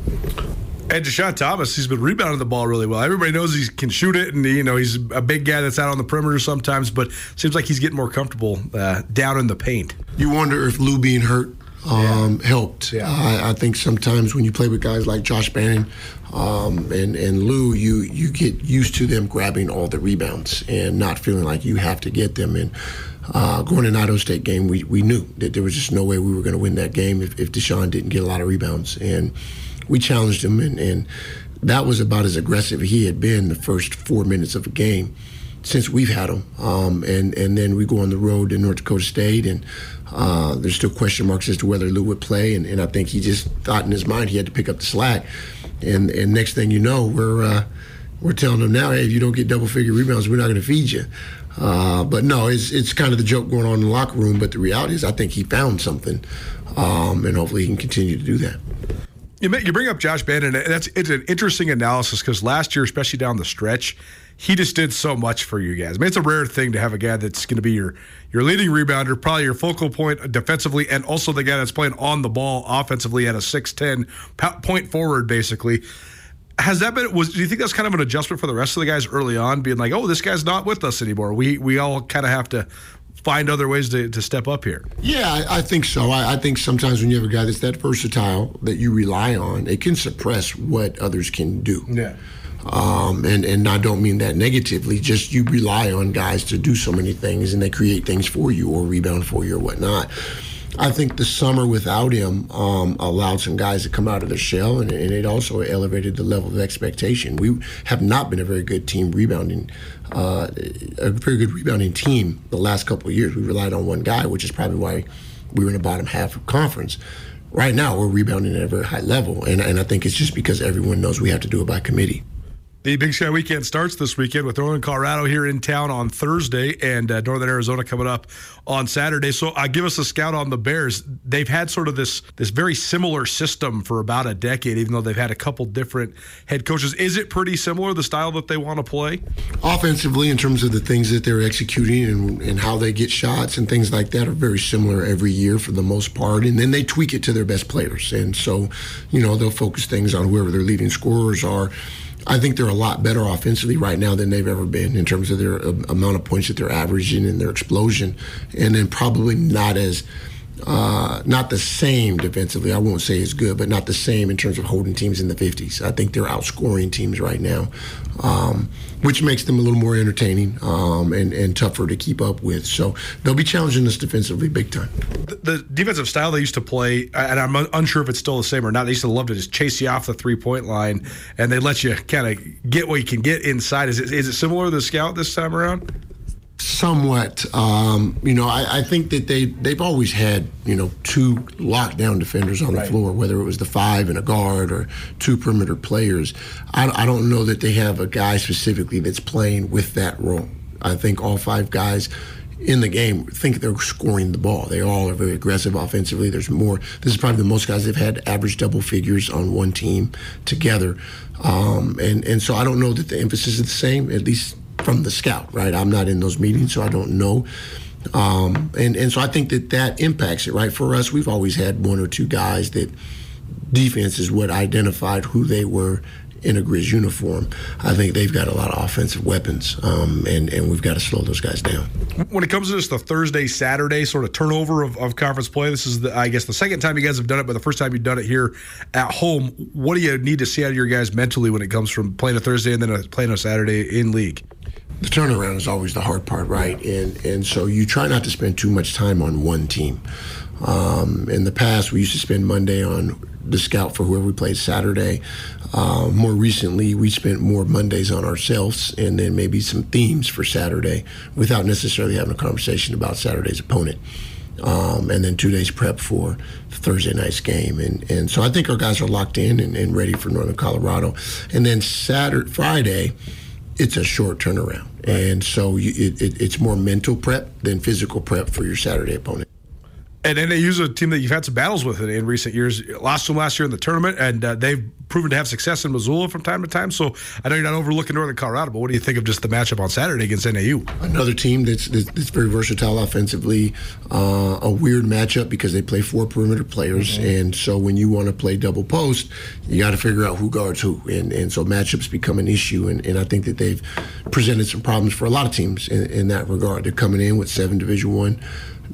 And Dischon Thomas, he's been rebounding the ball really well. Everybody knows he can shoot it, and you know he's a big guy that's out on the perimeter sometimes. But seems like he's getting more comfortable uh, down in the paint. You wonder if Lou being hurt um, yeah. helped. Yeah. I, I, think sometimes when you play with guys like Josh Bannon um, and and Lou, you you get used to them grabbing all the rebounds and not feeling like you have to get them. And uh, going to Idaho State game, we, we knew that there was just no way we were going to win that game if, if Dischon didn't get a lot of rebounds. And we challenged him, and, and that was about as aggressive he had been the first four minutes of a game since we've had him. Um, and and then we go on the road to North Dakota State, and uh, there's still question marks as to whether Lou would play. And, and I think he just thought in his mind he had to pick up the slack. And and next thing you know, we're uh, we're telling them now, hey, if you don't get double figure rebounds, we're not going to feed you. Uh, but no, it's it's kind of the joke going on in the locker room. But the reality is, I think he found something, um, and hopefully he can continue to do that. You, you bring up Josh Bannon, and that's it's an interesting analysis because last year, especially down the stretch, he just did so much for you guys. I mean, it's a rare thing to have a guy that's going to be your your leading rebounder, probably your focal point defensively, and also the guy that's playing on the ball offensively at a six ten point forward, basically. Has that been? Was do you think that's kind of an adjustment for the rest of the guys early on, being like, "Oh, this guy's not with us anymore. We we all kind of have to find other ways to, to step up here. Yeah, I, I think so. I, I, think sometimes when you have a guy that's that versatile that you rely on, it can suppress what others can do. Yeah. Um, and and I don't mean that negatively. Just you rely on guys to do so many things, and they create things for you or rebound for you or whatnot. I think the summer without him um, allowed some guys to come out of their shell, and, and, it also elevated the level of expectation. We have not been a very good team rebounding, uh, a very good rebounding team the last couple of years. We relied on one guy, which is probably why we were in the bottom half of conference. Right now, we're rebounding at a very high level, and, and I think it's just because everyone knows we have to do it by committee. The Big Sky Weekend starts this weekend with Northern Colorado here in town on Thursday and uh, Northern Arizona coming up on Saturday. So, uh, give us a scout on the Bears. They've had sort of this this very similar system for about a decade, even though they've had a couple different head coaches. Is it pretty similar the style that they want to play? Offensively, in terms of the things that they're executing and, and how they get shots and things like that, are very similar every year for the most part. And then they tweak it to their best players, and so you know they'll focus things on whoever their leading scorers are I think they're a lot better offensively right now than they've ever been in terms of their uh, amount of points that they're averaging and their explosion, and then probably not as uh, not the same defensively. I won't say it's good, but not the same in terms of holding teams in the 50s. I think they're outscoring teams right now, um, which makes them a little more entertaining um, and, and tougher to keep up with. So they'll be challenging us defensively big time. The, the defensive style they used to play, and I'm unsure if it's still the same or not, they used to love to just chase you off the three point line and they let you kind of get what you can get inside. Is it, is it similar to the scout this time around? Somewhat, um, you know, I, I, think that they they've always had you know two lockdown defenders on the right. floor, whether it was the five and a guard or two perimeter players. I, I don't know that they have a guy specifically that's playing with that role. I think all five guys in the game think they're scoring the ball. They all are very aggressive offensively. There's more. This is probably the most guys they've had average double figures on one team together. Um, and and so I don't know that the emphasis is the same. At least from the scout, right? I'm not in those meetings, so I don't know. Um, and and so I think that that impacts it, right? For us, we've always had one or two guys that defense is what identified who they were in a Griz uniform. I think they've got a lot of offensive weapons, um, and and we've got to slow those guys down. When it comes to this, the Thursday Saturday sort of turnover of, of conference play, this is the I guess the second time you guys have done it, but the first time you've done it here at home. What do you need to see out of your guys mentally when it comes from playing a Thursday and then a, playing a Saturday in league? the turnaround is always the hard part, right? And and so you try not to spend too much time on one team. Um, in the past, we used to spend Monday on the scout for whoever we played Saturday. Uh, more recently, we spent more Mondays on ourselves and then maybe some themes for Saturday without necessarily having a conversation about Saturday's opponent. Um, and then two days prep for Thursday night's game. And, and so I think our guys are locked in and, and ready for Northern Colorado. And then Saturday, Friday, it's a short turnaround. Right. And so you, it, it, it's more mental prep than physical prep for your Saturday opponent. And NAU's a team that you've had some battles with in, recent years. Lost to them last year in the tournament, and uh, they've proven to have success in Missoula from time to time. So I know you're not overlooking Northern Colorado, but what do you think of just the matchup on Saturday against NAU? Another team that's that's, that's very versatile offensively. Uh, a weird matchup because they play four perimeter players, mm-hmm. and so when you want to play double post, you got to figure out who guards who, and and so matchups become an issue. And, and I think that they've presented some problems for a lot of teams in, in that regard. They're coming in with seven Division One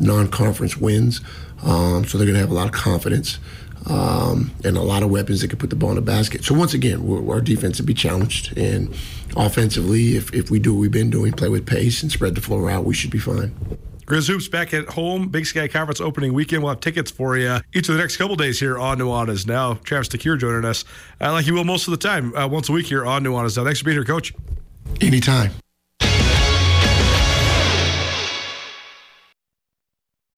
non-conference wins. Um, so they're going to have a lot of confidence um, and a lot of weapons that can put the ball in the basket. So once again, our defense will be challenged, and offensively, if, if we do what we've been doing, play with pace and spread the floor out, we should be fine. Griz Hoops back at home. Big Sky Conference opening weekend. We'll have tickets for you each of the next couple days here on Nuanez Now. Travis DeCuire joining us, uh, like you will most of the time, uh, once a week here on Nuanez Now. Thanks for being here, Coach. Anytime.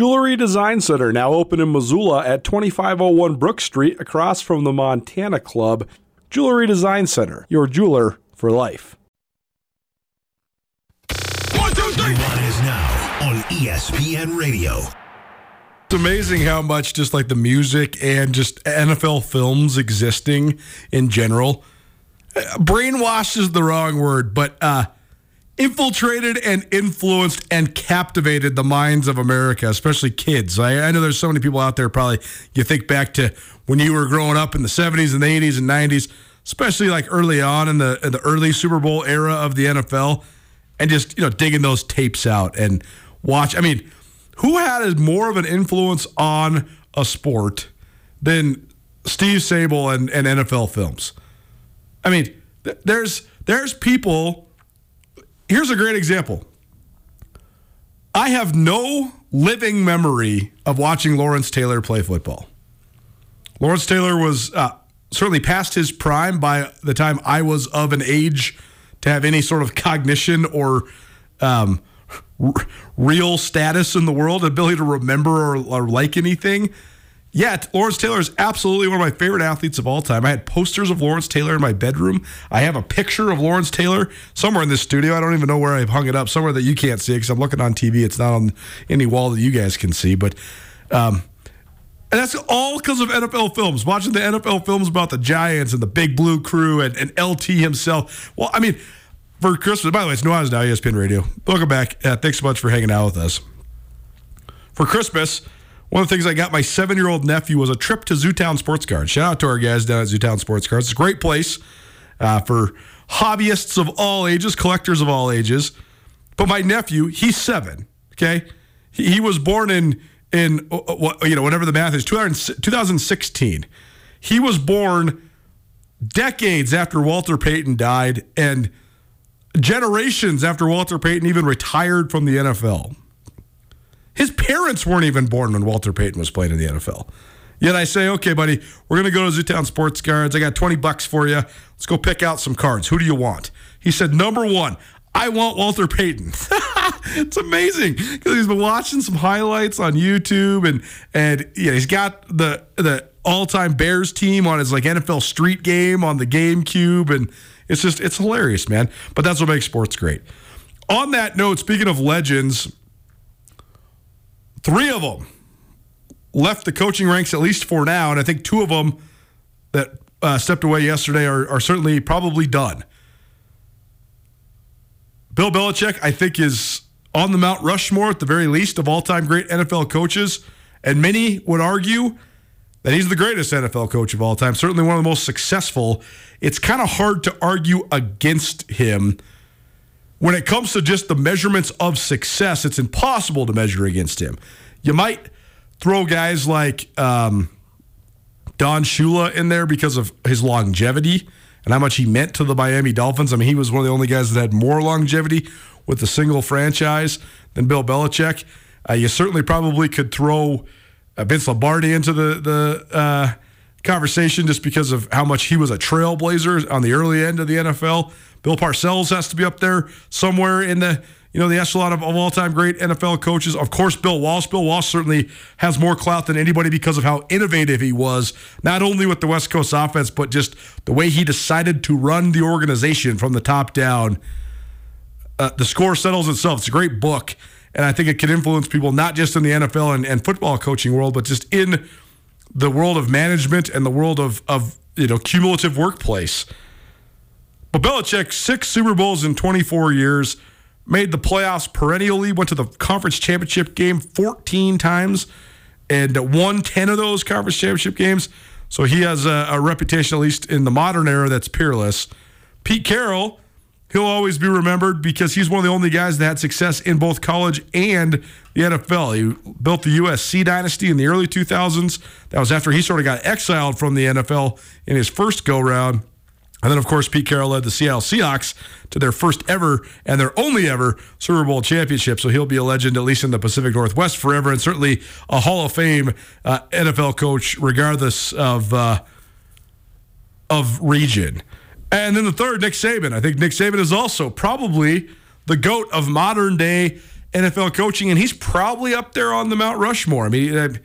Jewelry Design Center, now open in Missoula at 2501 Brook Street, across from the Montana Club. Jewelry Design Center, your jeweler for life. One, two, three. is now on ESPN Radio. It's amazing how much just like the music and just NFL films existing in general. Uh, brainwashed is the wrong word, but uh, infiltrated and influenced and captivated the minds of America, especially kids. I, I, know there's so many people out there. Probably you think back to when you were growing up in the 70s and the 80s and 90s, especially like early on in the in the early Super Bowl era of the NFL, and just you know digging those tapes out and watch. I mean, who had more of an influence on a sport than Steve Sabol and, and NFL films? I mean, th- there's there's people here's a great example. I have no living memory of watching Lawrence Taylor play football. Lawrence Taylor was uh, certainly past his prime by the time I was of an age to have any sort of cognition or um, r- real status in the world, ability to remember or, or like anything. Yet, Lawrence Taylor is absolutely one of my favorite athletes of all time. I had posters of Lawrence Taylor in my bedroom. I have a picture of Lawrence Taylor somewhere in this studio. I don't even know where I've hung it up, somewhere that you can't see because I'm looking on TV. It's not on any wall that you guys can see. But, um, and that's all because of NFL films. Watching the NFL films about the Giants and the Big Blue Crew and, and LT himself. Well, I mean, for Christmas, by the way, it's Nuanez Now, ESPN Radio. Welcome back. Uh, thanks so much for hanging out with us. For Christmas, one of the things I got my seven year old nephew was a trip to Zootown Sports Cards. Shout out to our guys down at Zootown Sports Cards. It's a great place uh, for hobbyists of all ages, collectors of all ages. But my nephew, he's seven. Okay, he, he was born in in uh, uh, you know whatever the math is 2016. He was born decades after Walter Payton died and generations after Walter Payton even retired from the NFL. His parents weren't even born when Walter Payton was playing in the NFL. Yet I say, okay, buddy, we're going to go to Zootown Sports Cards. I got 20 bucks for you. Let's go pick out some cards. Who do you want? He said, number one, I want Walter Payton. it's amazing because he's been watching some highlights on YouTube and and yeah, he's got the the all time Bears team on his like NFL Street game on the GameCube and it's just it's hilarious, man. But that's what makes sports great. On that note, speaking of legends, Three of them left the coaching ranks at least for now, and I think two of them that uh, stepped away yesterday are, are certainly probably done. Bill Belichick, I think, is on the Mount Rushmore at the very least of all time great NFL coaches. And many would argue that he's the greatest NFL coach of all time, certainly one of the most successful. It's kind of hard to argue against him. When it comes to just the measurements of success, it's impossible to measure against him. You might throw guys like um, Don Shula in there because of his longevity and how much he meant to the Miami Dolphins. I mean, he was one of the only guys that had more longevity with a single franchise than Bill Belichick. Uh, you certainly probably could throw uh, Vince Lombardi into the the uh, conversation just because of how much he was a trailblazer on the early end of the NFL. Bill Parcells has to be up there somewhere in the you know, the echelon of, of all time great NFL coaches. Of course, Bill Walsh. Bill Walsh certainly has more clout than anybody because of how innovative he was, not only with the West Coast offense, but just the way he decided to run the organization from the top down. Uh, the score settles itself. It's a great book, and I think it can influence people not just in the NFL and, and football coaching world, but just in the world of management and the world of, of you know cumulative workplace. But Belichick, six Super Bowls in 24 years made the playoffs perennially, went to the conference championship game 14 times and won 10 of those conference championship games. So he has a, a reputation, at least in the modern era, that's peerless. Pete Carroll, he'll always be remembered because he's one of the only guys that had success in both college and the NFL. He built the USC dynasty in the early 2000s. That was after he sort of got exiled from the NFL in his first go round. And then, of course, Pete Carroll led the Seattle Seahawks to their first ever and their only ever Super Bowl championship. So he'll be a legend, at least in the Pacific Northwest, forever, and certainly a Hall of Fame uh, NFL coach, regardless of uh, of region. And then the third, Nick Saban. I think Nick Saban is also probably the goat of modern day NFL coaching, and he's probably up there on the Mount Rushmore. I mean,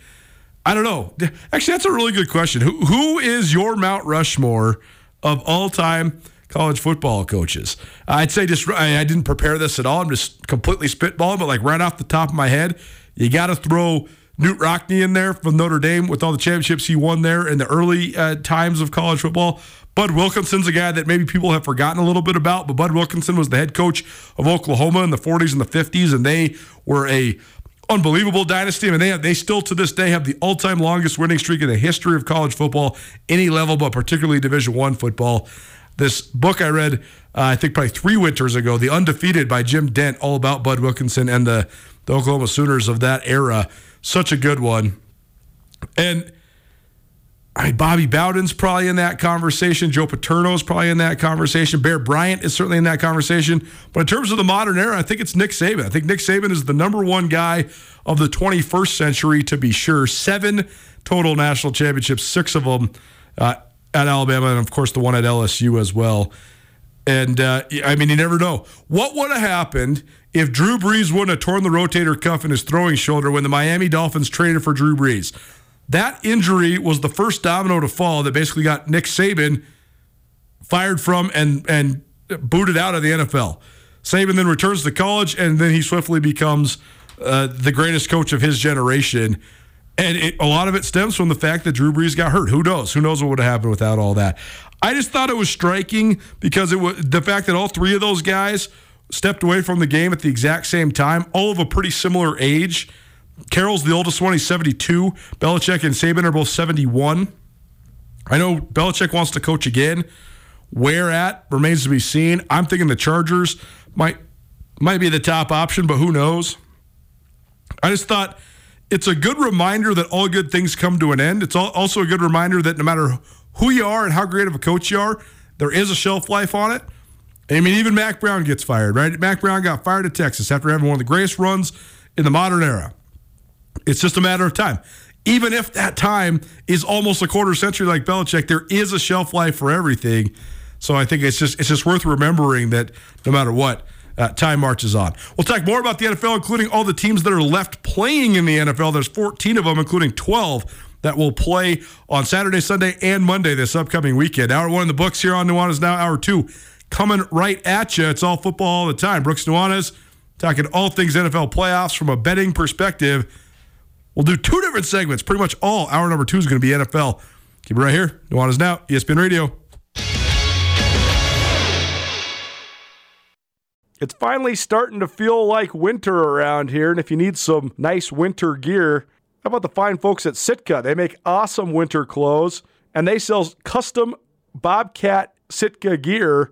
I, don't know. Actually, that's a really good question. Who who is your Mount Rushmore? Of all time college football coaches. I'd say just I, didn't prepare this at all. I'm just completely spitballing, but like right off the top of my head, you got to throw Knute Rockne in there from Notre Dame with all the championships he won there in the early uh, times of college football. Bud Wilkinson's a guy that maybe people have forgotten a little bit about, but Bud Wilkinson was the head coach of Oklahoma in the 40s and the 50s, and they were a unbelievable dynasty. I mean, they have, they still to this day have the all-time longest winning streak in the history of college football, any level, but particularly Division One football. This book I read, uh, I think probably three winters ago, "The Undefeated" by Jim Dent, all about Bud Wilkinson and the, the Oklahoma Sooners of that era. Such a good one, and I mean, Bobby Bowden's probably in that conversation. Joe Paterno's probably in that conversation. Bear Bryant is certainly in that conversation. But in terms of the modern era, I think it's Nick Saban. I think Nick Saban is the number one guy of the 21st century, to be sure. Seven total national championships, six of them uh, at Alabama, and of course the one at LSU as well. And uh, I mean, you never know. What would have happened if Drew Brees wouldn't have torn the rotator cuff in his throwing shoulder when the Miami Dolphins traded for Drew Brees? That injury was the first domino to fall that basically got Nick Saban fired from and and booted out of the NFL. Saban then returns to college, and then he swiftly becomes uh, the greatest coach of his generation. And it, a lot of it stems from the fact that Drew Brees got hurt. Who knows? Who knows what would have happened without all that? I just thought it was striking because it was the fact that all three of those guys stepped away from the game at the exact same time, all of a pretty similar age. Carroll's the oldest one. He's 72. Belichick and Saban are both 71. I know Belichick wants to coach again. Where at remains to be seen. I'm thinking the Chargers might might be the top option, but who knows? I just thought it's a good reminder that all good things come to an end. It's also a good reminder that no matter who you are and how great of a coach you are, there is a shelf life on it. I mean, even Mack Brown gets fired, right? Mack Brown got fired at Texas after having one of the greatest runs in the modern era. It's just a matter of time. Even if that time is almost a quarter century like Belichick, there is a shelf life for everything. So I think it's just it's just worth remembering that no matter what, uh, time marches on. We'll talk more about the NFL, including all the teams that are left playing in the NFL. There's 14 of them, including 12 that will play on Saturday, Sunday, and Monday this upcoming weekend. Hour one in the books here on Nuanez Now. Hour two coming right at you. It's all football all the time. Brooks Nuanez talking all things NFL playoffs from a betting perspective. We'll do two different segments. Pretty much all hour number two is going to be NFL. Keep it right here. Nuanez Now, ESPN Radio. It's finally starting to feel like winter around here, and if you need some nice winter gear, How about the fine folks at Sitka? They make awesome winter clothes and they sell custom Bobcat Sitka gear